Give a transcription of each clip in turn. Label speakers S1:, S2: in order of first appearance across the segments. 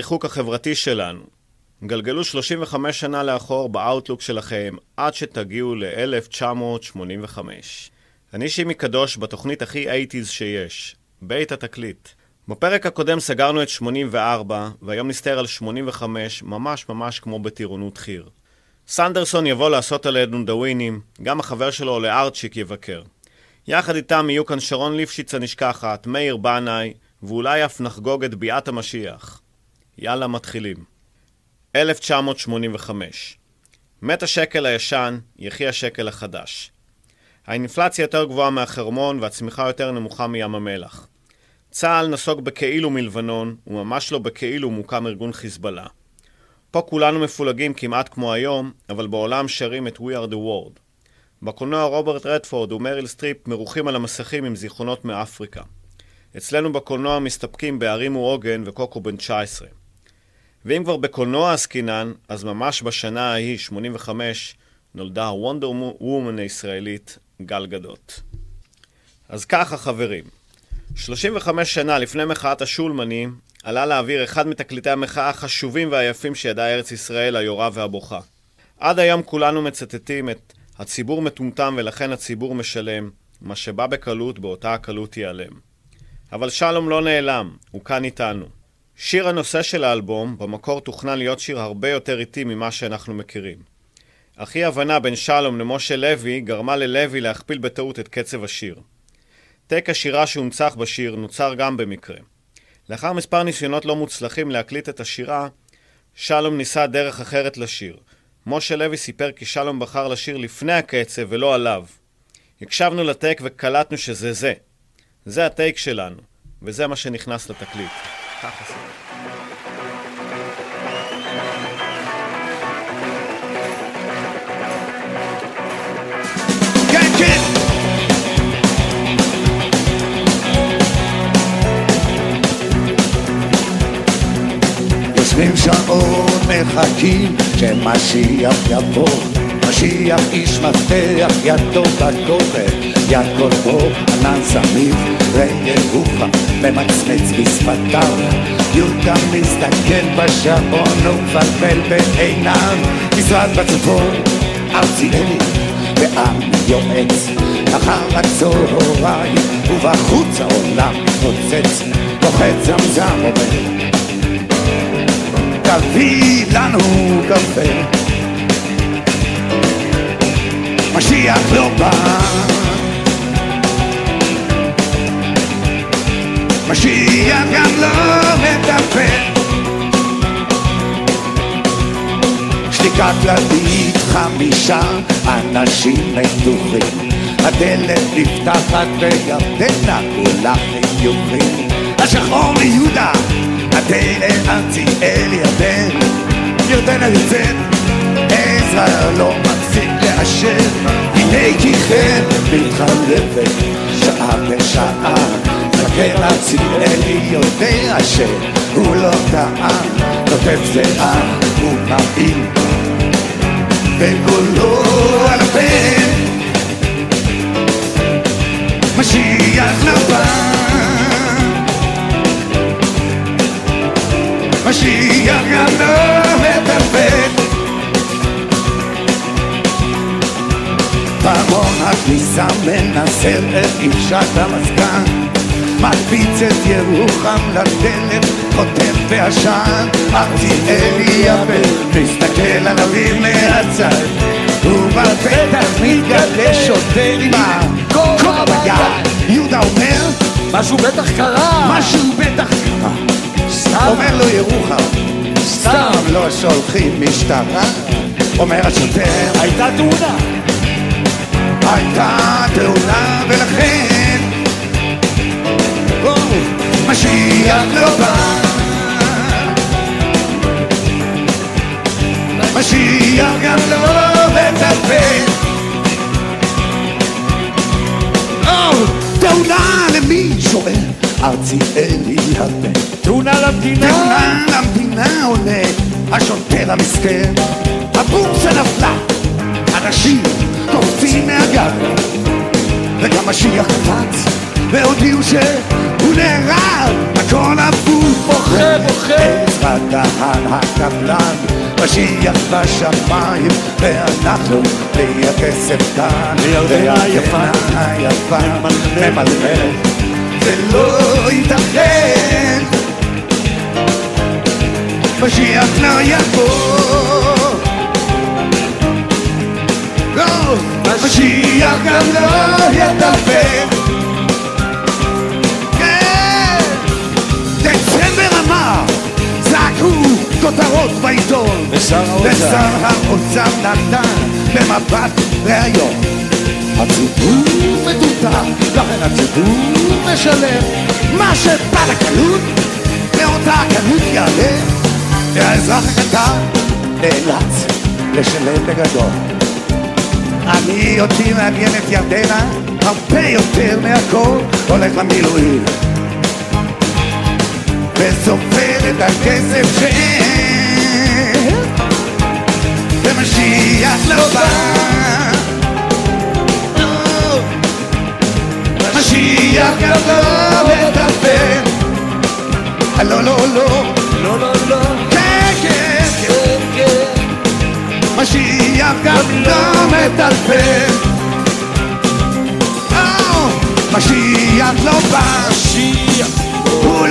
S1: הריחוק החברתי שלנו. גלגלו 35 שנה לאחור באאוטלוק שלכם עד שתגיעו ל-1985. אני שימי קדוש בתוכנית הכי 80's שיש, בית התקליט. בפרק הקודם סגרנו את 84, והיום נסתר על 85, ממש ממש כמו בטירונות חי"ר. סנדרסון יבוא לעשות עלינו דווינים, גם החבר שלו לארצ'יק יבקר. יחד איתם יהיו כאן שרון ליפשיץ הנשכחת, מאיר בנאי, ואולי אף נחגוג את ביאת המשיח. יאללה, מתחילים. 1985 מת השקל הישן, יחי השקל החדש. האינפלציה יותר גבוהה מהחרמון והצמיחה יותר נמוכה מים המלח. צה"ל נסוג בכאילו מלבנון, וממש לא בכאילו מוקם ארגון חיזבאללה. פה כולנו מפולגים כמעט כמו היום, אבל בעולם שרים את We are the world. בקולנוע רוברט רדפורד ומריל סטריפ מרוחים על המסכים עם זיכרונות מאפריקה. אצלנו בקולנוע מסתפקים בערים ועוגן וקוקו בן 19. ואם כבר בקולנוע עסקינן, אז ממש בשנה ההיא, 85, נולדה הוונדר וומן הישראלית, גל גדות. אז ככה חברים, 35 שנה לפני מחאת השולמנים, עלה לאוויר אחד מתקליטי המחאה החשובים והיפים שידעה ארץ ישראל, היורה והבוכה. עד היום כולנו מצטטים את הציבור מטומטם ולכן הציבור משלם, מה שבא בקלות, באותה הקלות ייעלם. אבל שלום לא נעלם, הוא כאן איתנו. שיר הנושא של האלבום, במקור תוכנן להיות שיר הרבה יותר איטי ממה שאנחנו מכירים. אך אי הבנה בין שלום למשה לוי גרמה ללוי להכפיל בטעות את קצב השיר. טק השירה שהונצח בשיר נוצר גם במקרה. לאחר מספר ניסיונות לא מוצלחים להקליט את השירה, שלום ניסה דרך אחרת לשיר. משה לוי סיפר כי שלום בחר לשיר לפני הקצב ולא עליו. הקשבנו לטייק וקלטנו שזה זה. זה הטייק שלנו, וזה מה שנכנס לתקליט. ככה זה.
S2: יושבים שעות מחכים שמשיח יבוא משיח איש מפתח ידו בכובד יד קולו ענן סמיך וירוחם ממצמץ בשפתיו. יהודה מסתכל בשעון ומפלפל בעיניו. משרד בצפון ארציאלי ועם יועץ. אחר הצהריים ובחוץ העולם מתפוצץ לוחץ זמזם אומר תביא לנו קפה. משיח לא בא. משיח גם לא מטפל שתיקה כללית חמישה אנשים מתוחים הדלת נפתחת וירדנה כולה חיוכים. השחור מיהודה הדלת ארציאל ירדן. ירדנה יוצאת עזרא לא מפסיק לאשר הנה כי כן מתחלפת שעה בשעה. זקן ארציאלי יודע שהוא לא טעה כותב זהה ומעיל וקולו על הפה משיח לבן משיח גם לא מטפל פעמון הכניסה מנסר את איפשת המזגן מקפיץ את ירוחם לדלת, חוטף בעשן ארציאלי יבל, מסתכל על אביו מהצד. ובפתח מתגלה שוטר עם הכובע ביד. יהודה אומר
S3: משהו בטח קרה!
S2: משהו בטח קרה? אומר לו ירוחם סתם. לא שולחים משטרה. אומר השוטר
S3: הייתה תאונה!
S2: הייתה תאונה ולכן משיח לא בא. משיח גם לא מטפל. או, תאונה למי? שואל ארציאלי הבן
S3: תאונה למדינה!
S2: תאונה למדינה עולה השוטר המסכן הבורסה נפלה אנשים קופצים מהגג וגם משיח קפץ והודיעו שהוא נהרג הכל הפוך
S4: בוכה, בוכה.
S2: עזרא דהן הקבלן, משיח בשמיים, ואנחנו בלי הכסף כאן.
S4: וירדנה היפה, ממלמלת.
S2: זה לא ייתכן, משיח לא יבוא. לא, משיח גם לא ידבר. כן, דצמבר אמר, זעקו כותרות בעיתון.
S4: ושר האוצר
S2: נתן במבט ראיון. הציבור מטומטם, לכן הציבור משלם. מה שבא לקלות, מאותה הקלות יעלה. והאזרח הקטן נאלץ לשלם בגדול. אני אותי מעניינת ירדנה הרבה יותר מהכל הולך למילואים וסופר את הכסף שאין ומשיח לא בא משיח גם לא מטפל לא לא לא
S4: לא, לא, לא.
S2: כן כן כן
S4: כן, כן.
S2: משיח גם לא מטלפן אה, משיח לא בא,
S4: משיח.
S2: הוא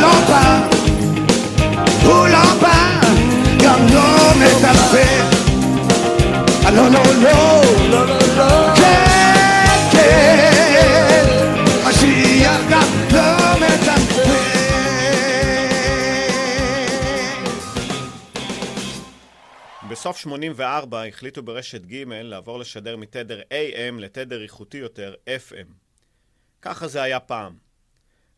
S5: בסוף 84 החליטו ברשת ג' לעבור לשדר מתדר AM לתדר איכותי יותר, FM. ככה זה היה פעם.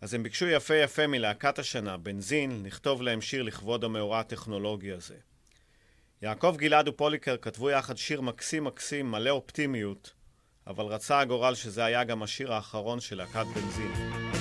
S5: אז הם ביקשו יפה יפה מלהקת השנה, בנזין, לכתוב להם שיר לכבוד המאורע הטכנולוגי הזה. יעקב גלעד ופוליקר כתבו יחד שיר מקסים מקסים, מלא אופטימיות, אבל רצה הגורל שזה היה גם השיר האחרון של להקת בנזין.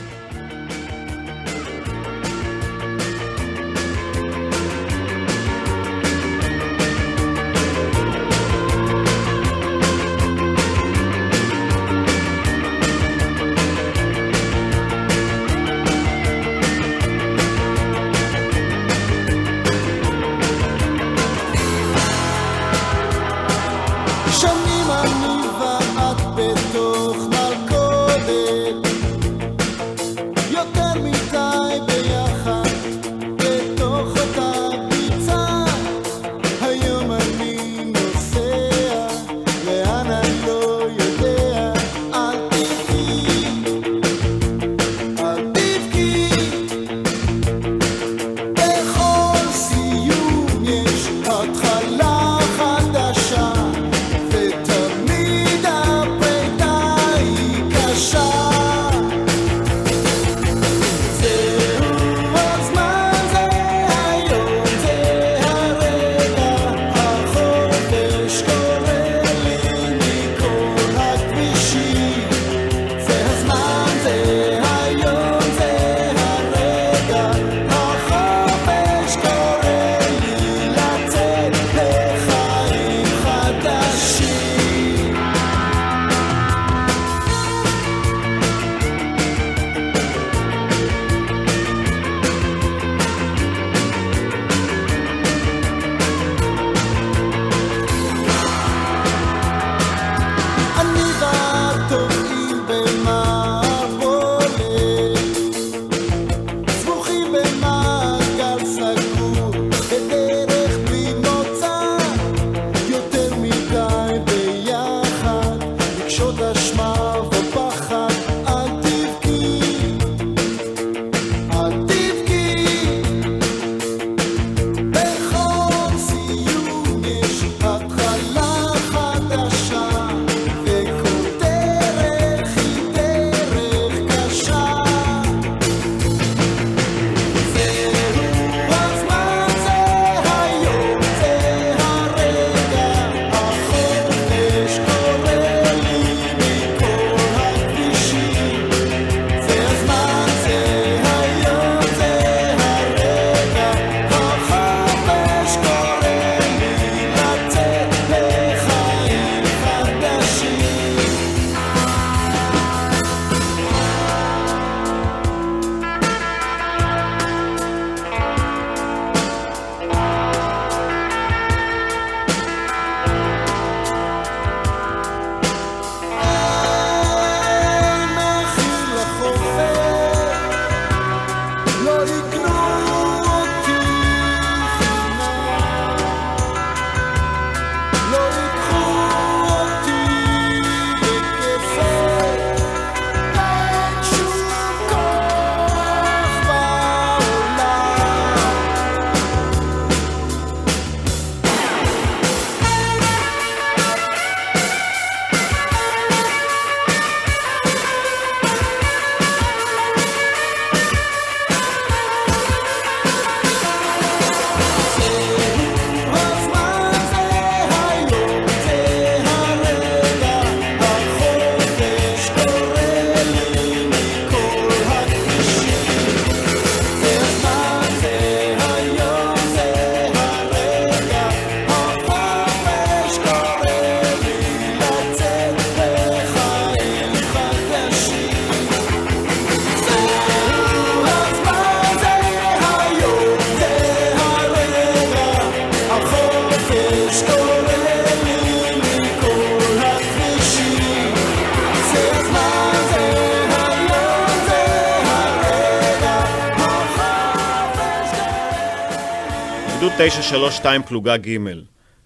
S1: 932 פלוגה ג',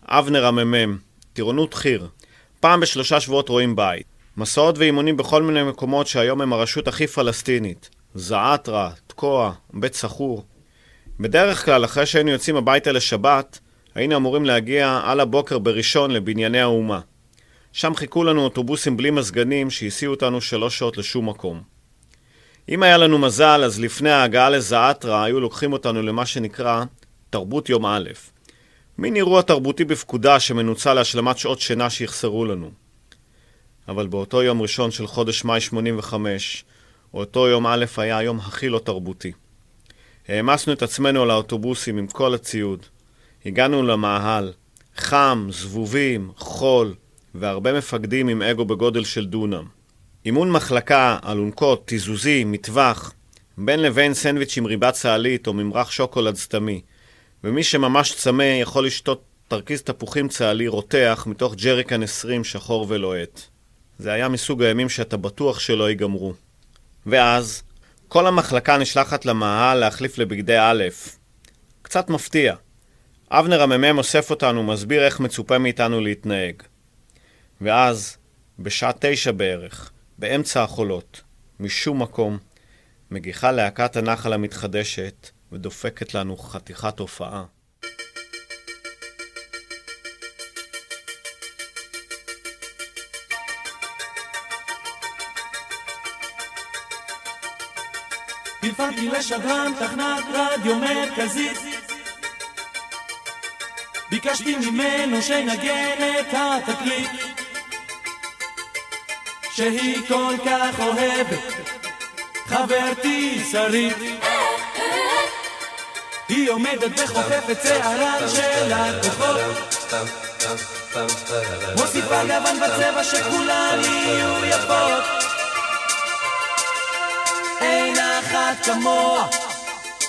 S1: אבנר המ"מ, טירונות חי"ר. פעם בשלושה שבועות רואים בית. מסעות ואימונים בכל מיני מקומות שהיום הם הרשות הכי פלסטינית. זעאטרה, תקוע, בית סחור. בדרך כלל, אחרי שהיינו יוצאים הביתה לשבת, היינו אמורים להגיע על הבוקר בראשון לבנייני האומה. שם חיכו לנו אוטובוסים בלי מזגנים שהסיעו אותנו שלוש שעות לשום מקום. אם היה לנו מזל, אז לפני ההגעה לזעאטרה היו לוקחים אותנו למה שנקרא תרבות יום א', מין אירוע תרבותי בפקודה שמנוצל להשלמת שעות שינה שיחסרו לנו. אבל באותו יום ראשון של חודש מאי 85, אותו יום א' היה היום הכי לא תרבותי. העמסנו את עצמנו על האוטובוסים עם כל הציוד. הגענו למאהל, חם, זבובים, חול, והרבה מפקדים עם אגו בגודל של דונם. אימון מחלקה, אלונקות, תיזוזי, מטווח, בין לבין סנדוויץ' עם ריבה צהלית או ממרח שוקולד סתמי. ומי שממש צמא יכול לשתות תרכיז תפוחים צהלי רותח מתוך ג'ריקן 20 שחור ולוהט. זה היה מסוג הימים שאתה בטוח שלא ייגמרו. ואז, כל המחלקה נשלחת למאהל להחליף לבגדי א'. קצת מפתיע. אבנר המ"מ אוסף אותנו ומסביר איך מצופה מאיתנו להתנהג. ואז, בשעה תשע בערך, באמצע החולות, משום מקום, מגיחה להקת הנחל המתחדשת ודופקת לנו חתיכת הופעה.
S6: טלפנתי לשדרן תחנת רדיו מרכזית ביקשתי ממנו שינגן את התקליט שהיא כל כך אוהבת חברתי שרית היא עומדת וחופפת שערן של הכוחות מוסיפה גוון בצבע שכולן יהיו יפות. אין אחת כמוה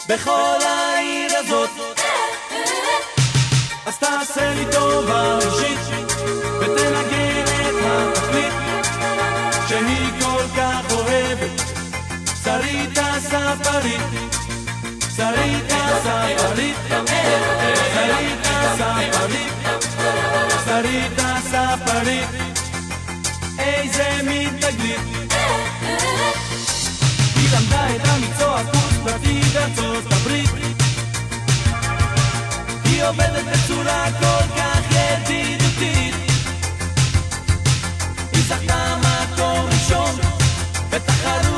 S6: בכל העיר הזאת. אז תעשה לי טובה אישית ותנגן את התקליט שהיא כל כך אוהבת. שרית הספרית שרית הספרית שרית הספרית שרית הספרית איזה מין תגלית היא למדה את המקצוע קורס פרטי בארצות הברית היא עובדת בצורה כל כך ידידותית היא זכתה מקום ראשון בתחרות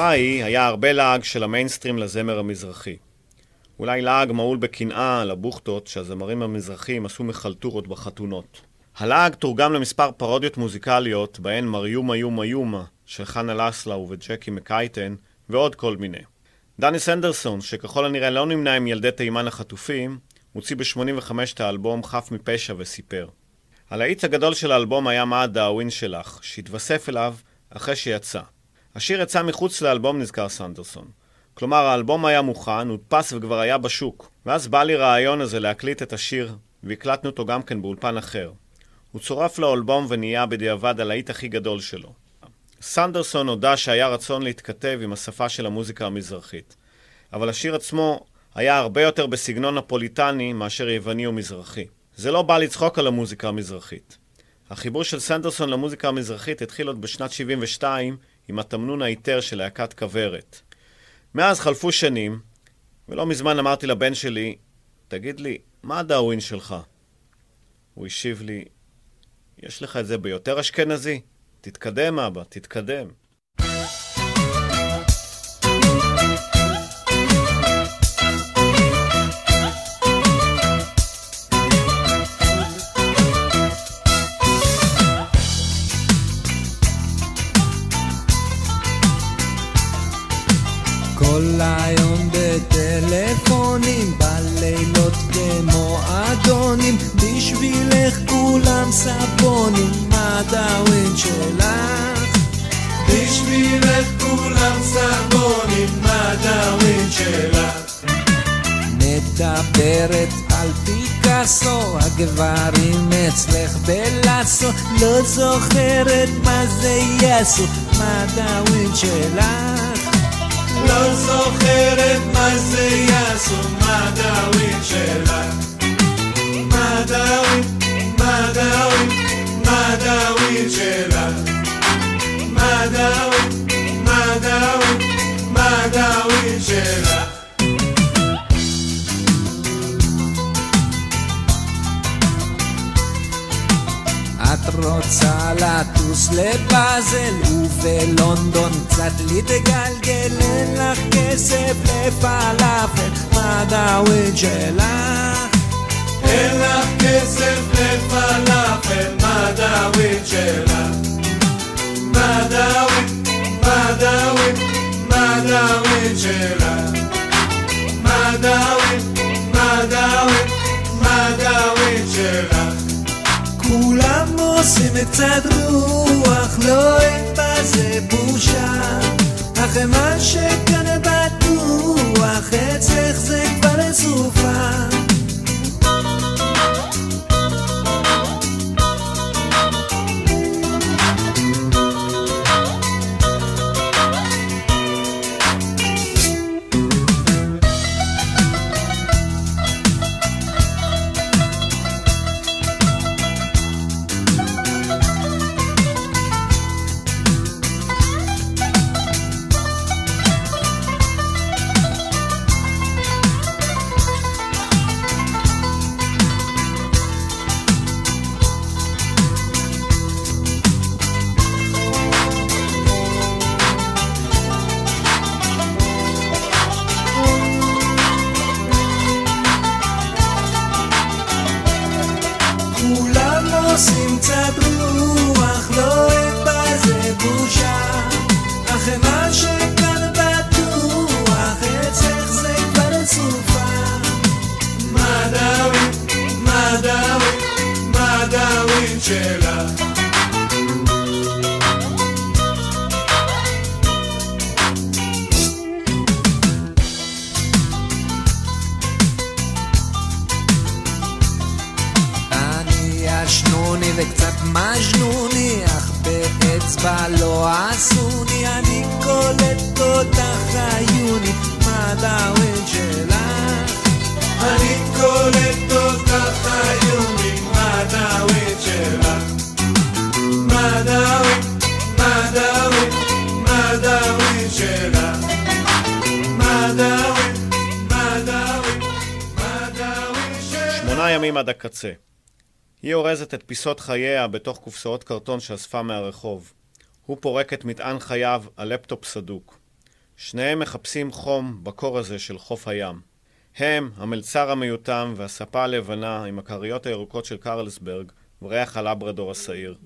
S1: ההיא היה הרבה לעג של המיינסטרים לזמר המזרחי. אולי לעג מהול בקנאה על הבוכטות שהזמרים המזרחים עשו מחלטורות בחתונות. הלעג תורגם למספר פרודיות מוזיקליות, בהן מריומה יומה יומה של חנה לסלאו וג'קי מקייטן, ועוד כל מיני. דני סנדרסון, שככל הנראה לא נמנה עם ילדי תימן החטופים, הוציא ב-85 את האלבום חף מפשע וסיפר. הלהיט הגדול של האלבום היה מה הדאווין שלך, שהתווסף אליו אחרי שיצא. השיר יצא מחוץ לאלבום נזכר סנדרסון. כלומר, האלבום היה מוכן, הודפס וכבר היה בשוק. ואז בא לי רעיון הזה להקליט את השיר, והקלטנו אותו גם כן באולפן אחר. הוא צורף לאלבום ונהיה בדיעבד הלהיט הכי גדול שלו. סנדרסון הודה שהיה רצון להתכתב עם השפה של המוזיקה המזרחית. אבל השיר עצמו היה הרבה יותר בסגנון נפוליטני מאשר יווני או מזרחי. זה לא בא לצחוק על המוזיקה המזרחית. החיבור של סנדרסון למוזיקה המזרחית התחיל עוד בשנת 72 עם התמנון היתר של להקת כוורת. מאז חלפו שנים, ולא מזמן אמרתי לבן שלי, תגיד לי, מה הדאווין שלך? הוא השיב לי, יש לך את זה ביותר אשכנזי? תתקדם, אבא, תתקדם.
S7: שלך? בשבילך כולם סבונים, מה דאווין שלך? מדברת על פיקאסו, הגברים אצלך בלאסו, לא זוכרת מה זה יעשו, מה דאווין שלך? לא זוכרת מה זה יעשו, מה דאווין שלך? מה דאווין, דאווין, מה דאווין, מה דאווין שלך? את רוצה לטוס לבאזל ובלונדון קצת להתגלגל אין לך כסף לפלאפל מה דאווין שלך? אין לך כסף לפלאפל מה דאווין שלך? מה דאווין? מה דאווין? מה דאווין שלך? מה דאווין? מה דאווין? מה דאווין שלך? כולם עושים קצת רוח, לא אין בזה בושה. אך מה שכאן בטוח, אצלך זה כבר סופה.
S1: פיסות חייה בתוך קופסאות קרטון שאספה מהרחוב. הוא פורק את מטען חייו על לפטופ סדוק. שניהם מחפשים חום בקור הזה של חוף הים. הם, המלצר המיותם והספה הלבנה עם הכריות הירוקות של קרלסברג, וריח הלברדור השעיר,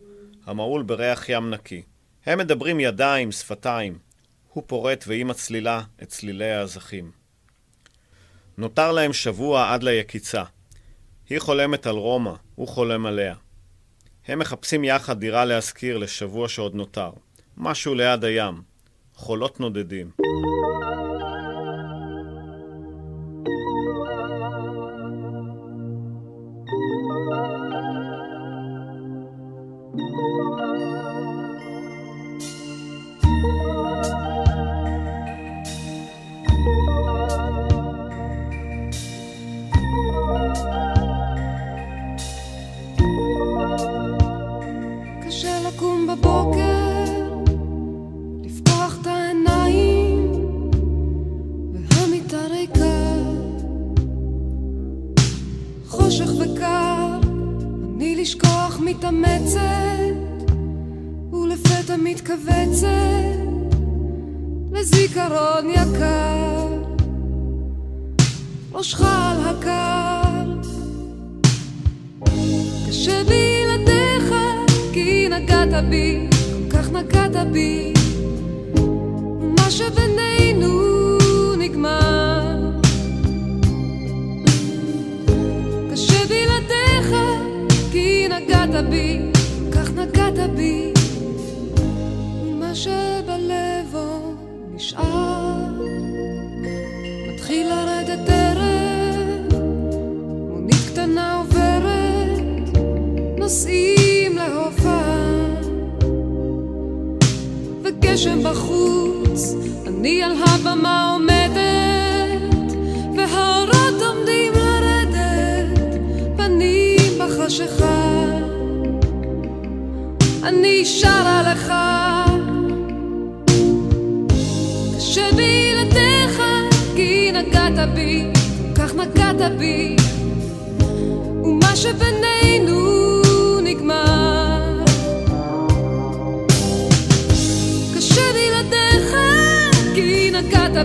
S1: המהול בריח ים נקי. הם מדברים ידיים, שפתיים. הוא פורט והיא מצלילה את צלילי האזכים. נותר להם שבוע עד ליקיצה. היא חולמת על רומא, הוא חולם עליה. הם מחפשים יחד דירה להשכיר לשבוע שעוד נותר. משהו ליד הים. חולות נודדים.
S8: נוסעים להופעה. וגשם בחוץ, אני על הבמה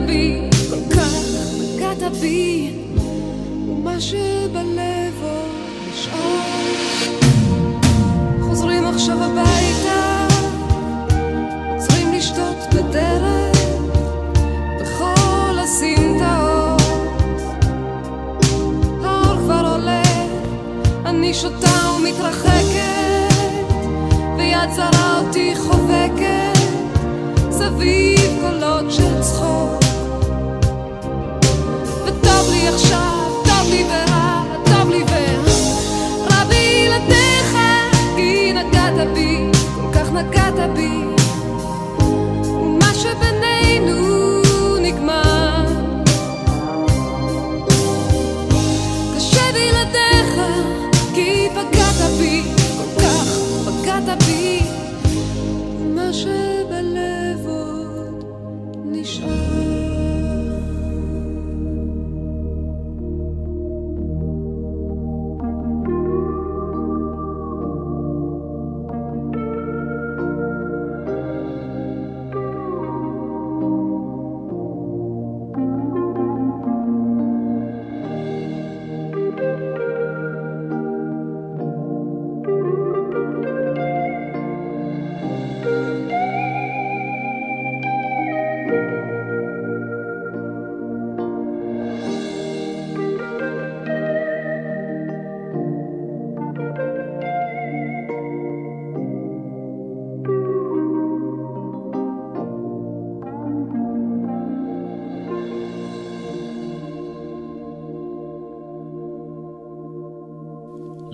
S8: בי, כל כך נגעת בי, ומה שבלב עוד נשאר. חוזרים עכשיו הביתה, עוצרים לשתות בדרך, בכל הסמטאות. האור כבר עולה, אני שותה ומתרחקת, ויד זרה אותי חובקת, סביב קולות של צחוק. נגעת בי, כל כך נגעת בי,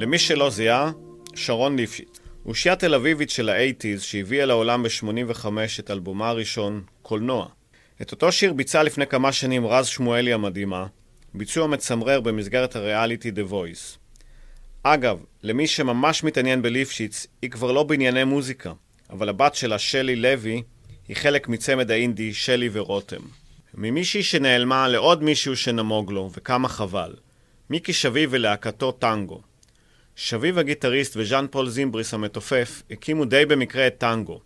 S1: למי שלא זיהה, שרון ליפשיץ. אושייה תל אביבית של האייטיז שהביאה לעולם ב-85 את אלבומה הראשון, קולנוע. את אותו שיר ביצעה לפני כמה שנים רז שמואלי המדהימה, ביצוע מצמרר במסגרת הריאליטי The Voice. אגב, למי שממש מתעניין בליפשיץ, היא כבר לא בענייני מוזיקה, אבל הבת שלה, שלי לוי, היא חלק מצמד האינדי שלי ורותם. ממישהי שנעלמה לעוד מישהו שנמוג לו, וכמה חבל. מיקי שביב ולהקתו טנגו. שביב הגיטריסט וז'אן פול זימבריס המתופף הקימו די במקרה את טנגו,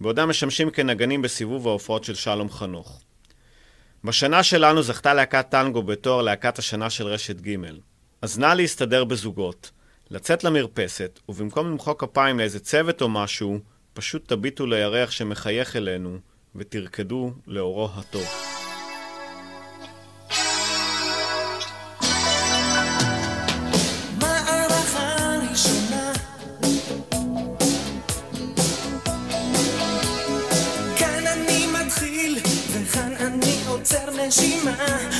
S1: בעודם משמשים כנגנים בסיבוב ההופעות של שלום חנוך. בשנה שלנו זכתה להקת טנגו בתואר להקת השנה של רשת ג' אז נא להסתדר בזוגות. לצאת למרפסת, ובמקום למחוא כפיים לאיזה צוות או משהו, פשוט תביטו לירח שמחייך אלינו, ותרקדו לאורו הטוב.
S5: she mine.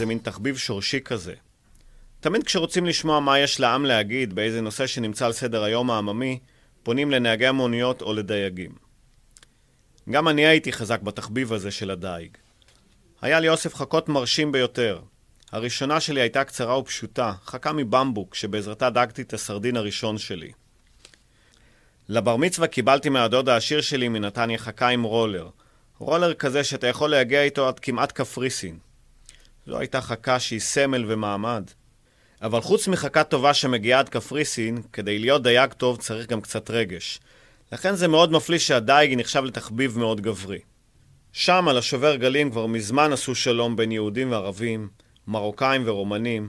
S1: דייג זה מין תחביב שורשי כזה. תמיד כשרוצים לשמוע מה יש לעם להגיד באיזה נושא שנמצא על סדר היום העממי, פונים לנהגי המוניות או לדייגים. גם אני הייתי חזק בתחביב הזה של הדייג. היה לי אוסף חכות מרשים ביותר. הראשונה שלי הייתה קצרה ופשוטה, חכה מבמבוק, שבעזרתה דגתי את הסרדין הראשון שלי. לבר מצווה קיבלתי מהדוד העשיר שלי מנתניה חכה עם רולר. רולר כזה שאתה יכול להגיע איתו עד כמעט קפריסין. זו הייתה חכה שהיא סמל ומעמד. אבל חוץ מחכה טובה שמגיעה עד קפריסין, כדי להיות דייג טוב צריך גם קצת רגש. לכן זה מאוד מפליא שהדייג נחשב לתחביב מאוד גברי. שם, על השובר גלים, כבר מזמן עשו שלום בין יהודים וערבים, מרוקאים ורומנים.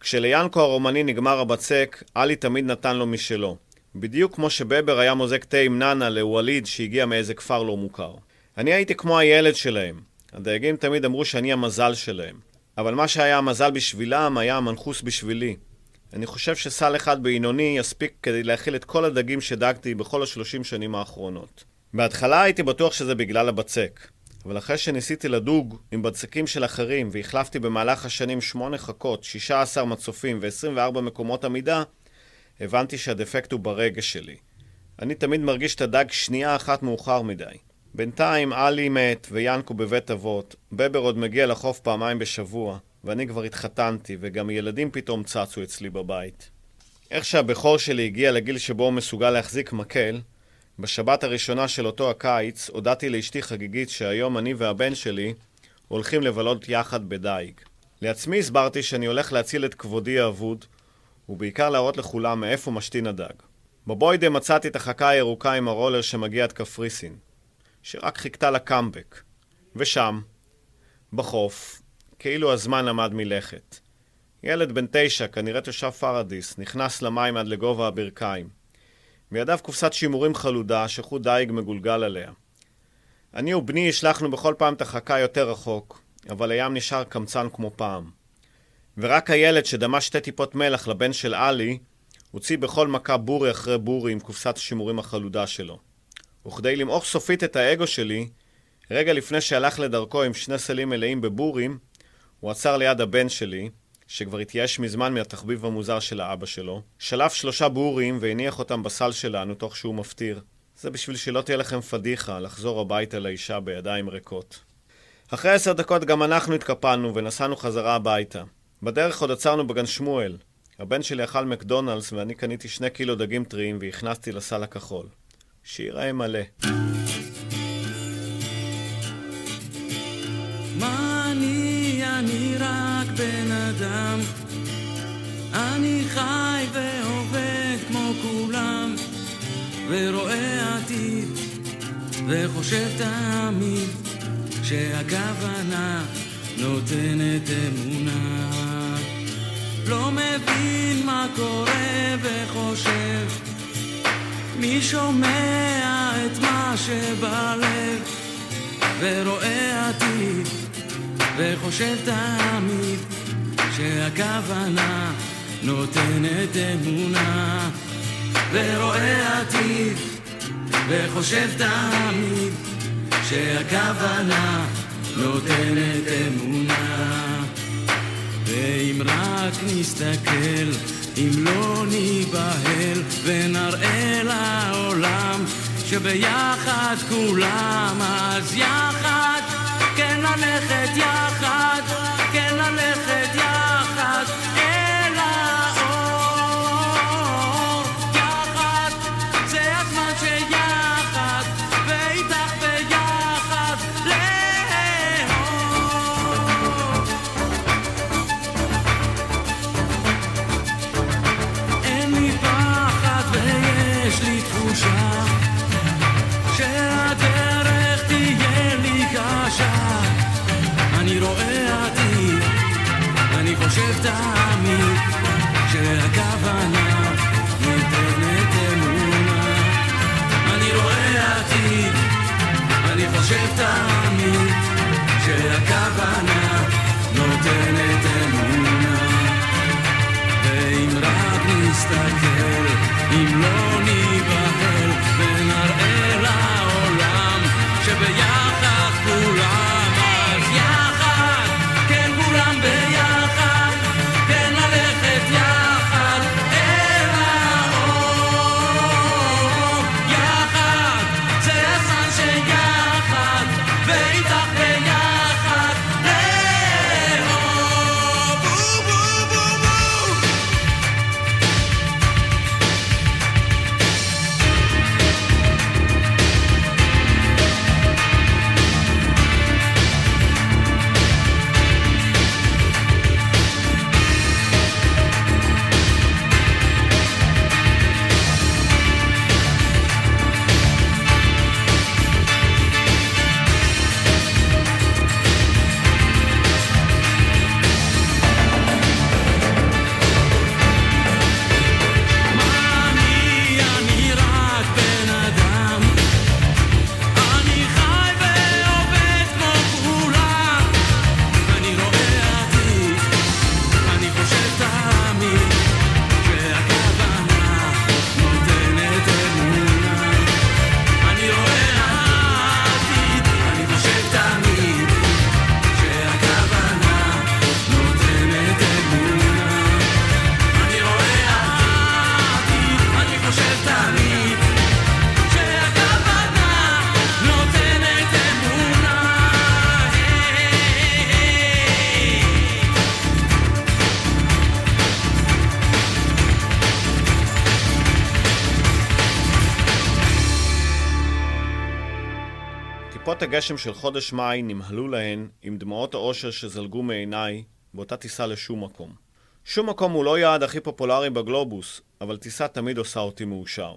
S1: כשליאנקו הרומני נגמר הבצק, עלי תמיד נתן לו משלו. בדיוק כמו שבבר היה מוזג תה עם נאנה לווליד שהגיע מאיזה כפר לא מוכר. אני הייתי כמו הילד שלהם. הדייגים תמיד אמרו שאני המזל שלהם. אבל מה שהיה המזל בשבילם היה המנחוס בשבילי. אני חושב שסל אחד בינוני יספיק כדי להכיל את כל הדגים שדגתי בכל השלושים שנים האחרונות. בהתחלה הייתי בטוח שזה בגלל הבצק. אבל אחרי שניסיתי לדוג עם בצקים של אחרים והחלפתי במהלך השנים שמונה חכות, 16 מצופים ו-24 מקומות עמידה, הבנתי שהדפקט הוא ברגש שלי. אני תמיד מרגיש את הדג שנייה אחת מאוחר מדי. בינתיים עלי מת ויאנקו בבית אבות, בבר עוד מגיע לחוף פעמיים בשבוע, ואני כבר התחתנתי, וגם ילדים פתאום צצו אצלי בבית. איך שהבכור שלי הגיע לגיל שבו הוא מסוגל להחזיק מקל, בשבת הראשונה של אותו הקיץ הודעתי לאשתי חגיגית שהיום אני והבן שלי הולכים לבלות יחד בדייג. לעצמי הסברתי שאני הולך להציל את כבודי האבוד, ובעיקר להראות לכולם מאיפה משתין הדג. בבוידה מצאתי את החכה הירוקה עם הרולר שמגיע עד קפריסין, שרק חיכתה לקאמבק. ושם, בחוף, כאילו הזמן עמד מלכת. ילד בן תשע, כנראה תושב פרדיס, נכנס למים עד לגובה הברכיים. בידיו קופסת שימורים חלודה, שחוט דייג מגולגל עליה. אני ובני השלכנו בכל פעם את החכה יותר רחוק, אבל הים נשאר קמצן כמו פעם. ורק הילד שדמה שתי טיפות מלח לבן של עלי, הוציא בכל מכה בורי אחרי בורי עם קופסת השימורים החלודה שלו. וכדי למעוך סופית את האגו שלי, רגע לפני שהלך לדרכו עם שני סלים מלאים בבורים, הוא עצר ליד הבן שלי, שכבר התייאש מזמן מהתחביב המוזר של האבא שלו, שלף שלושה בורים והניח אותם בסל שלנו תוך שהוא מפטיר. זה בשביל שלא תהיה לכם פדיחה לחזור הביתה לאישה בידיים ריקות. אחרי עשר דקות גם אנחנו התקפלנו ונסענו חזרה הביתה. בדרך עוד עצרנו בגן שמואל. הבן שלי אכל מקדונלדס ואני קניתי שני קילו דגים טריים והכנסתי לסל הכחול. שיראה מלא.
S3: אני חי ועובד כמו כולם, ורואה עתיד, וחושב תמיד שהכוונה נותנת אמונה. לא מבין מה קורה וחושב, מי שומע את מה שבלב, ורואה עתיד, וחושב תמיד שהכוונה נותנת אמונה, ורואה עתיד, וחושב תמיד שהכוונה נותנת אמונה. ואם רק נסתכל, אם לא ניבהל, ונראה שביחד כולם, אז יחד, כן ללכת יחד, תמיד שהכוונה ניתנת אמונה. אני רואה עתיד, אני חושב תמיד שהכוונה נותנת אמונה. ואם רק נסתכל, אם לא ניבהל,
S1: הגשם של חודש מאי נמהלו להן עם דמעות האושר שזלגו מעיניי באותה טיסה לשום מקום. שום מקום הוא לא יעד הכי פופולרי בגלובוס, אבל טיסה תמיד עושה אותי מאושר.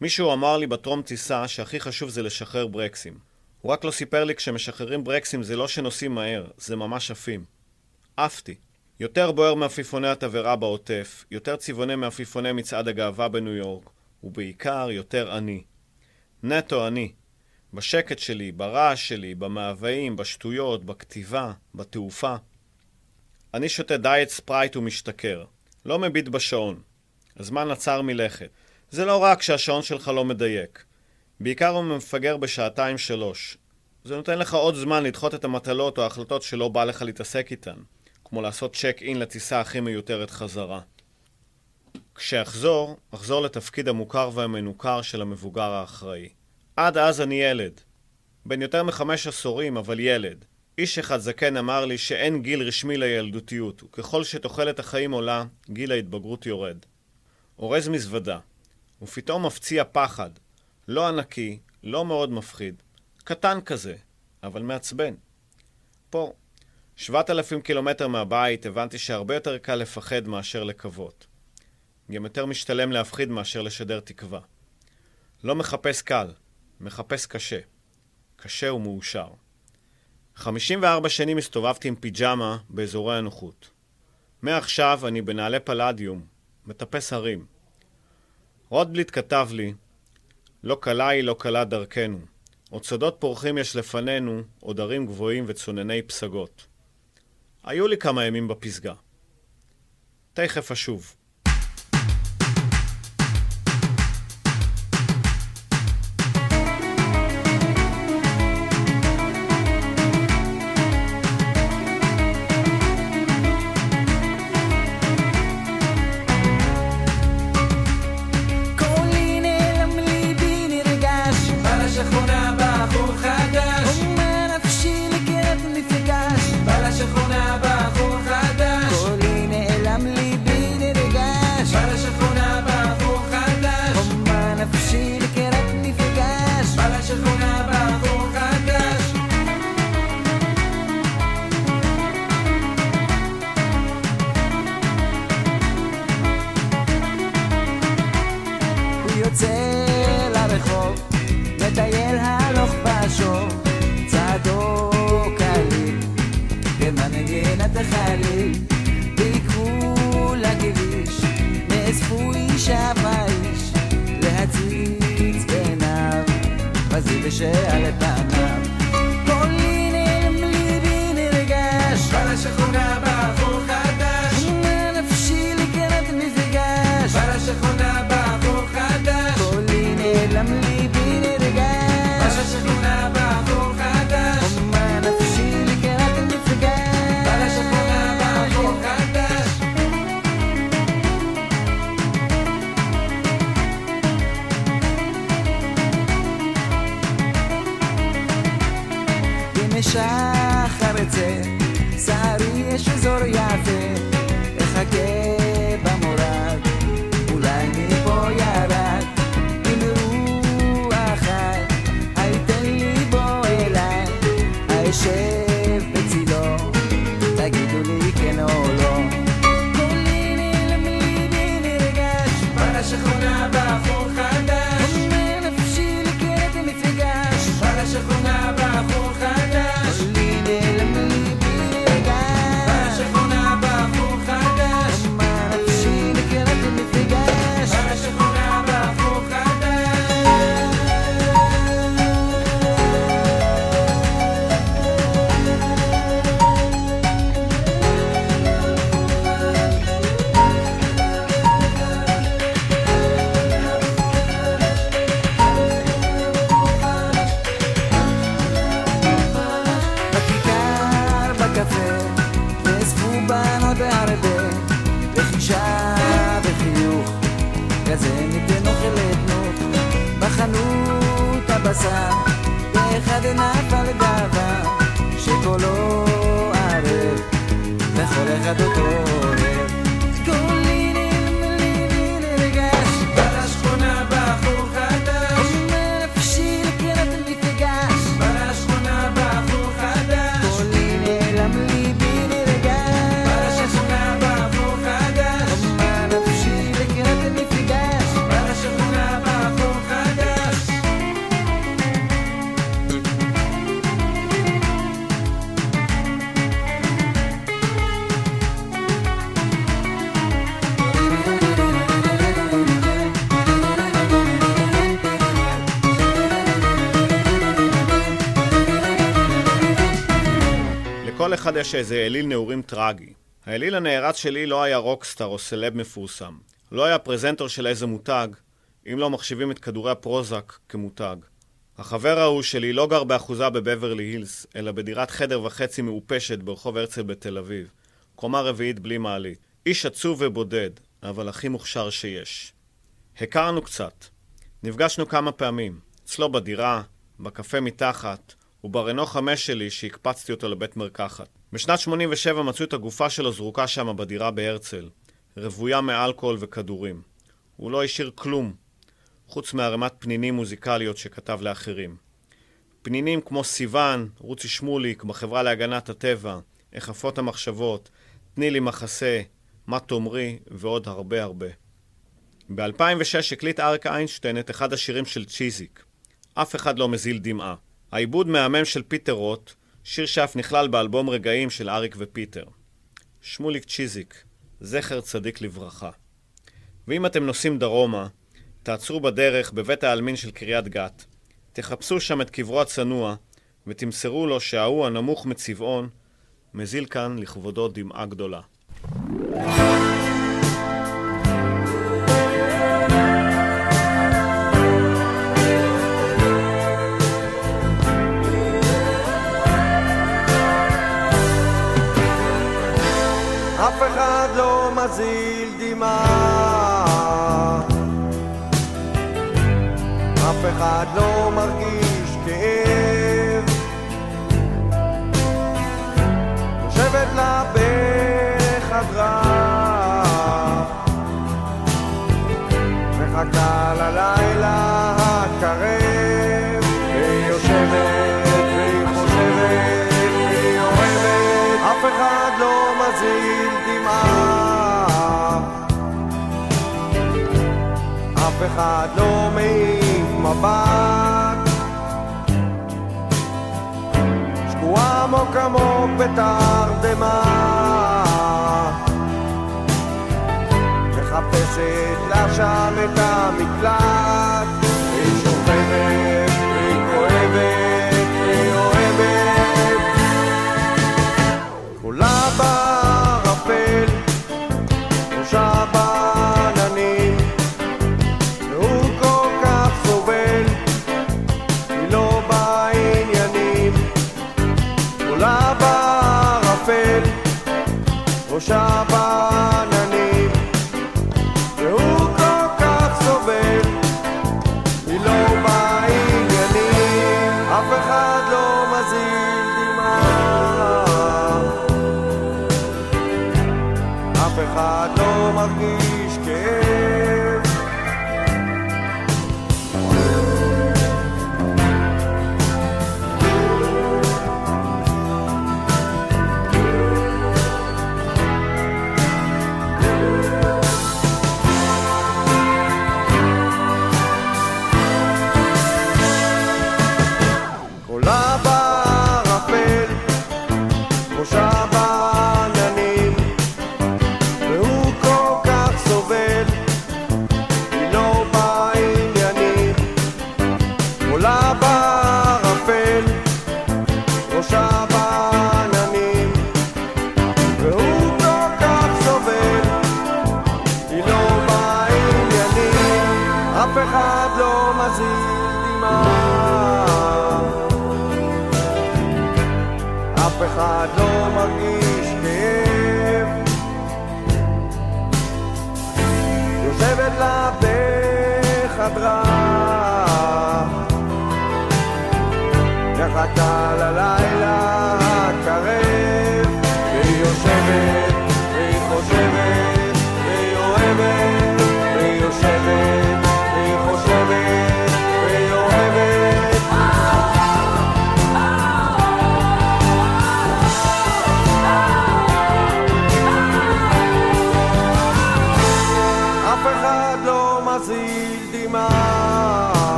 S1: מישהו אמר לי בטרום טיסה שהכי חשוב זה לשחרר ברקסים. הוא רק לא סיפר לי כשמשחררים ברקסים זה לא שנוסעים מהר, זה ממש עפים. עפתי. יותר בוער מעפיפוני התבערה בעוטף, יותר צבעוני מעפיפוני מצעד הגאווה בניו יורק, ובעיקר יותר עני. נטו עני. בשקט שלי, ברעש שלי, במאוויים, בשטויות, בכתיבה, בתעופה. אני שותה דיאט ספרייט ומשתכר. לא מביט בשעון. הזמן עצר מלכת. זה לא רק שהשעון שלך לא מדייק. בעיקר הוא מפגר בשעתיים שלוש. זה נותן לך עוד זמן לדחות את המטלות או ההחלטות שלא בא לך להתעסק איתן, כמו לעשות צ'ק אין לטיסה הכי מיותרת חזרה. כשאחזור, אחזור לתפקיד המוכר והמנוכר של המבוגר האחראי. עד אז אני ילד. בן יותר מחמש עשורים, אבל ילד. איש אחד זקן אמר לי שאין גיל רשמי לילדותיות, וככל שתוחלת החיים עולה, גיל ההתבגרות יורד. אורז מזוודה, ופתאום מפציע פחד. לא ענקי, לא מאוד מפחיד. קטן כזה, אבל מעצבן. פה, שבעת אלפים קילומטר מהבית, הבנתי שהרבה יותר קל לפחד מאשר לקוות. גם יותר משתלם להפחיד מאשר לשדר תקווה. לא מחפש קל, מחפש קשה. קשה ומאושר. 54 שנים הסתובבתי עם פיג'מה באזורי הנוחות. מעכשיו אני בנעלי פלדיום, מטפס הרים. רוטבליט כתב לי, לא קלה היא לא קלה דרכנו. עוד שדות פורחים יש לפנינו, עוד ערים גבוהים וצונני פסגות. היו לי כמה ימים בפסגה. תכף אשוב.
S5: יש
S1: אליל נעורים טרגי. האליל הנערץ שלי לא היה רוקסטאר או סלב מפורסם. לא היה פרזנטור של איזה מותג, אם לא מחשיבים את כדורי הפרוזק כמותג. החבר ההוא שלי לא גר באחוזה בבברלי הילס, אלא בדירת חדר וחצי מעופשת ברחוב הרצל בתל אביב. קומה רביעית בלי מעלית. איש עצוב ובודד, אבל הכי מוכשר שיש. הכרנו קצת. נפגשנו כמה פעמים. אצלו בדירה, בקפה מתחת, וברנו חמש שלי שהקפצתי אותו לבית מרקחת. בשנת 87 מצאו את הגופה שלו זרוקה שמה בדירה בהרצל, רוויה מאלכוהול וכדורים. הוא לא השאיר כלום, חוץ מערימת פנינים מוזיקליות שכתב לאחרים. פנינים כמו סיוון, רוצי שמוליק, בחברה להגנת הטבע, החפות המחשבות, תני לי מחסה, מה תאמרי, ועוד הרבה הרבה. ב-2006 הקליט אריק איינשטיין את אחד השירים של צ'יזיק. אף אחד לא מזיל דמעה. העיבוד מהמם של פיטר רוט, שיר שאף נכלל באלבום רגעים של אריק ופיטר. שמוליק צ'יזיק, זכר צדיק לברכה. ואם אתם נוסעים דרומה, תעצרו בדרך בבית העלמין של קריית גת, תחפשו שם את קברו הצנוע, ותמסרו לו שההוא הנמוך מצבעון, מזיל כאן לכבודו דמעה גדולה.
S9: אף מזיל דמעה אף אחד לא מרגיש אחד לא מעיף מבט. שקועה עמוק עמוק בתרדמה מחפשת לה שם את המקלט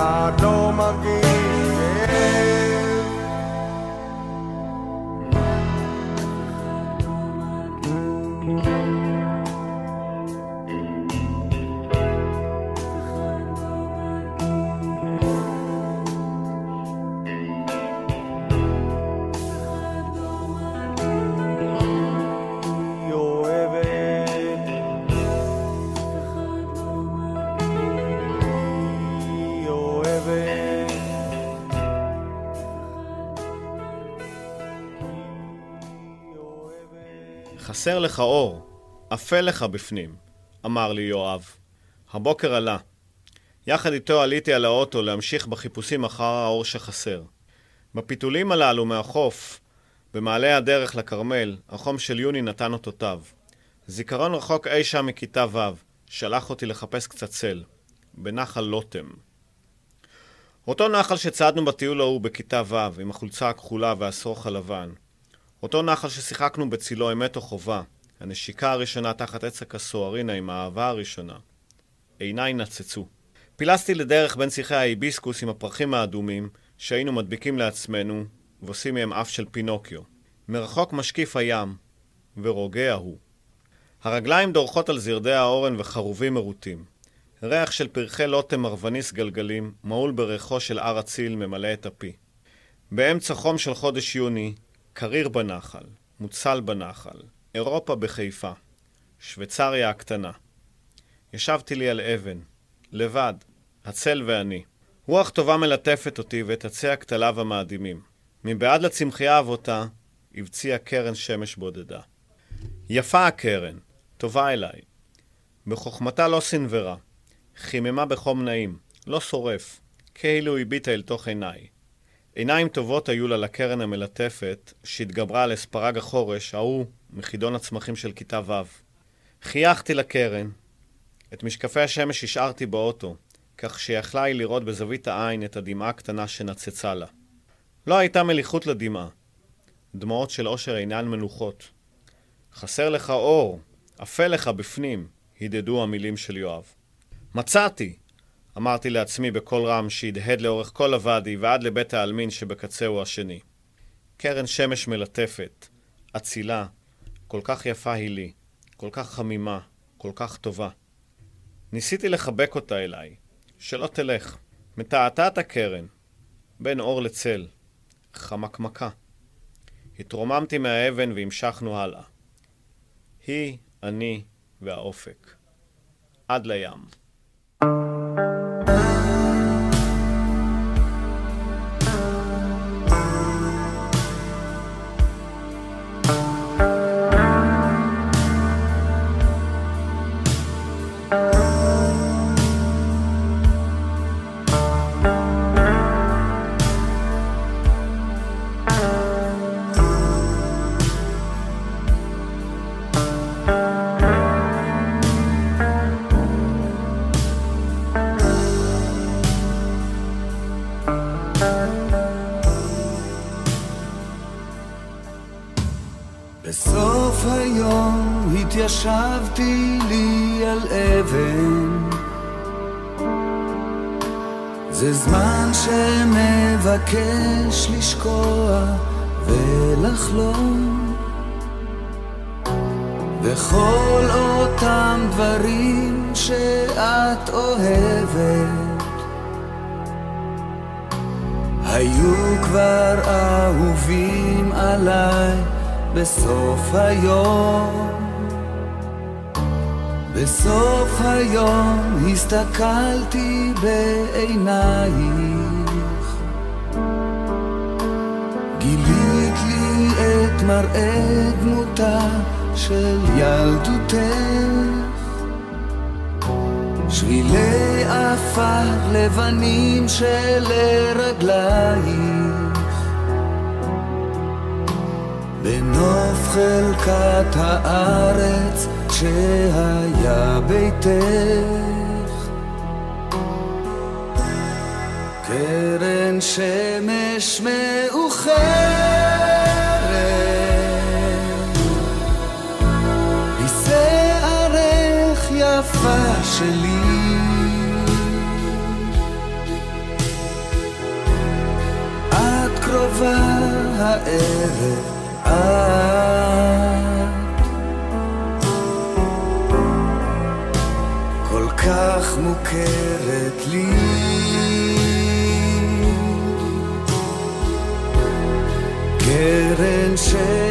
S9: אף אחד
S1: חסר לך אור, אפל לך בפנים, אמר לי יואב. הבוקר עלה. יחד איתו עליתי על האוטו להמשיך בחיפושים אחר האור שחסר. בפיתולים הללו מהחוף, במעלה הדרך לכרמל, החום של יוני נתן אותותיו. זיכרון רחוק אי שם מכיתה ו', שלח אותי לחפש קצת צל, בנחל לוטם. אותו נחל שצעדנו בטיול ההוא בכיתה ו', עם החולצה הכחולה והשרוך הלבן. אותו נחל ששיחקנו בצילו אמת או חובה, הנשיקה הראשונה תחת עץ הכסוהרינה עם האהבה הראשונה. עיניי נצצו. פילסתי לדרך בין שיחי ההיביסקוס עם הפרחים האדומים, שהיינו מדביקים לעצמנו, ועושים מהם אף של פינוקיו. מרחוק משקיף הים, ורוגע הוא. הרגליים דורכות על זרדי האורן וחרובים מרוטים. ריח של פרחי לוטם מרווניס גלגלים, מהול בריחו של הר אציל, ממלא את הפי. באמצע חום של חודש יוני, קריר בנחל, מוצל בנחל, אירופה בחיפה, שוויצריה הקטנה. ישבתי לי על אבן, לבד, הצל ואני. רוח טובה מלטפת אותי ואת עצי הכתליו המאדימים. מבעד לצמחייה אבותה, הבציעה קרן שמש בודדה. יפה הקרן, טובה אליי. בחוכמתה לא סנוורה, חיממה בחום נעים, לא שורף, כאילו הביטה אל תוך עיניי. עיניים טובות היו לה לקרן המלטפת, שהתגברה על אספרג החורש, ההוא מחידון הצמחים של כיתה ו'. חייכתי לקרן, את משקפי השמש השארתי באוטו, כך שיכלה היא לראות בזווית העין את הדמעה הקטנה שנצצה לה. לא הייתה מליחות לדמעה. דמעות של אושר אינן מנוחות. חסר לך אור, אפל לך בפנים, הדהדו המילים של יואב. מצאתי! אמרתי לעצמי בקול רם שהדהד לאורך כל הוואדי ועד לבית העלמין שבקצהו השני. קרן שמש מלטפת, אצילה, כל כך יפה היא לי, כל כך חמימה, כל כך טובה. ניסיתי לחבק אותה אליי, שלא תלך. מתעתעת הקרן, בין אור לצל, חמקמקה. התרוממתי מהאבן והמשכנו הלאה. היא, אני והאופק. עד לים.
S5: וכל אותם דברים שאת אוהבת היו כבר אהובים עליי בסוף היום. בסוף היום הסתכלתי בעינייך גילית לי את מראה דמותה של ילדותך. שבילי עפר לבנים שלרגלייך בנוף חלקת הארץ שהיה ביתך. קרן שמש מאוחרת שלי. את קרובה הערב את כל כך מוכרת לי. קרן שמש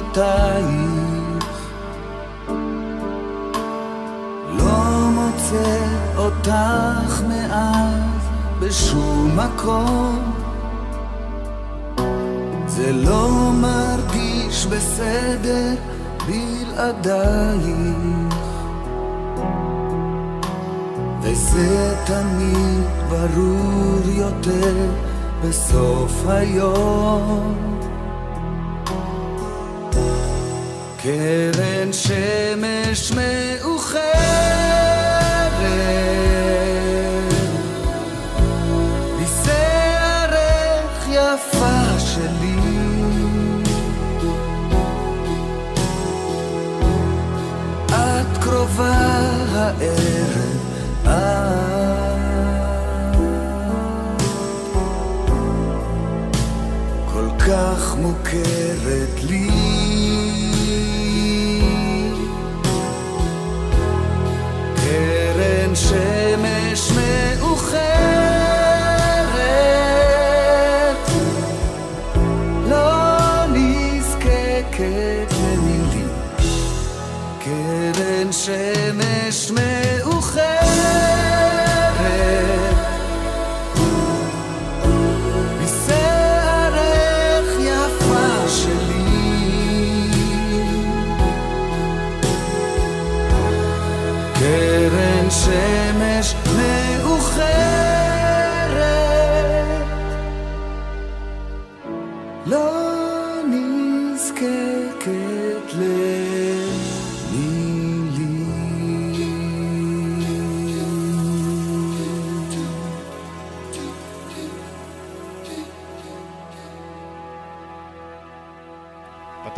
S5: עקבותייך לא מוצא אותך מאז בשום מקום. זה לא מרגיש בסדר בלעדייך. וזה תמיד ברור יותר בסוף היום קרן שמש מאוחרת. בשערך יפה שלי. את קרובה הערב כל כך מוכרת לי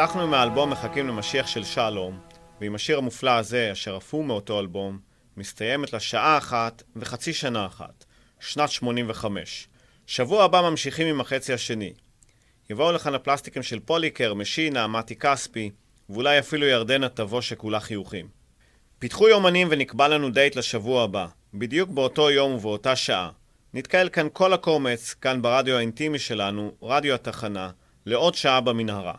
S1: פתחנו עם האלבום מחכים למשיח של שלום, ועם השיר המופלא הזה, אשר אף הוא מאותו אלבום, מסתיימת לה שעה אחת וחצי שנה אחת, שנת 85. שבוע הבא ממשיכים עם החצי השני. יבואו לכאן הפלסטיקים של פוליקר, משינה, מתי כספי, ואולי אפילו ירדנה תבוא שכולה חיוכים. פיתחו יומנים ונקבע לנו דייט לשבוע הבא, בדיוק באותו יום ובאותה שעה. נתקהל כאן כל הקומץ, כאן ברדיו האינטימי שלנו, רדיו התחנה, לעוד שעה במנהרה.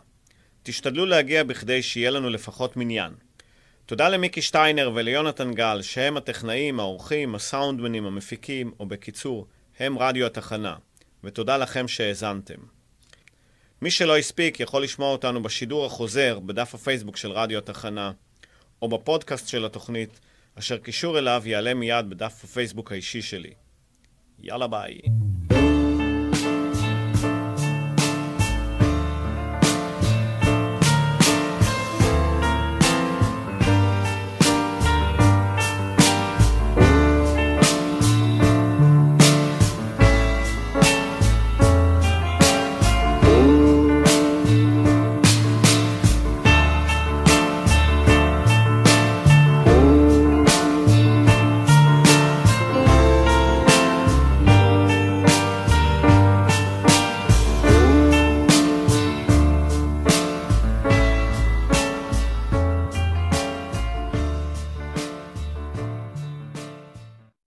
S1: תשתדלו להגיע בכדי שיהיה לנו לפחות מניין. תודה למיקי שטיינר וליונתן גל, שהם הטכנאים, האורחים, הסאונדמנים, המפיקים, או בקיצור, הם רדיו התחנה. ותודה לכם שהאזנתם. מי שלא הספיק יכול לשמוע אותנו בשידור החוזר בדף הפייסבוק של רדיו התחנה, או בפודקאסט של התוכנית, אשר קישור אליו יעלה מיד בדף הפייסבוק האישי שלי. יאללה ביי.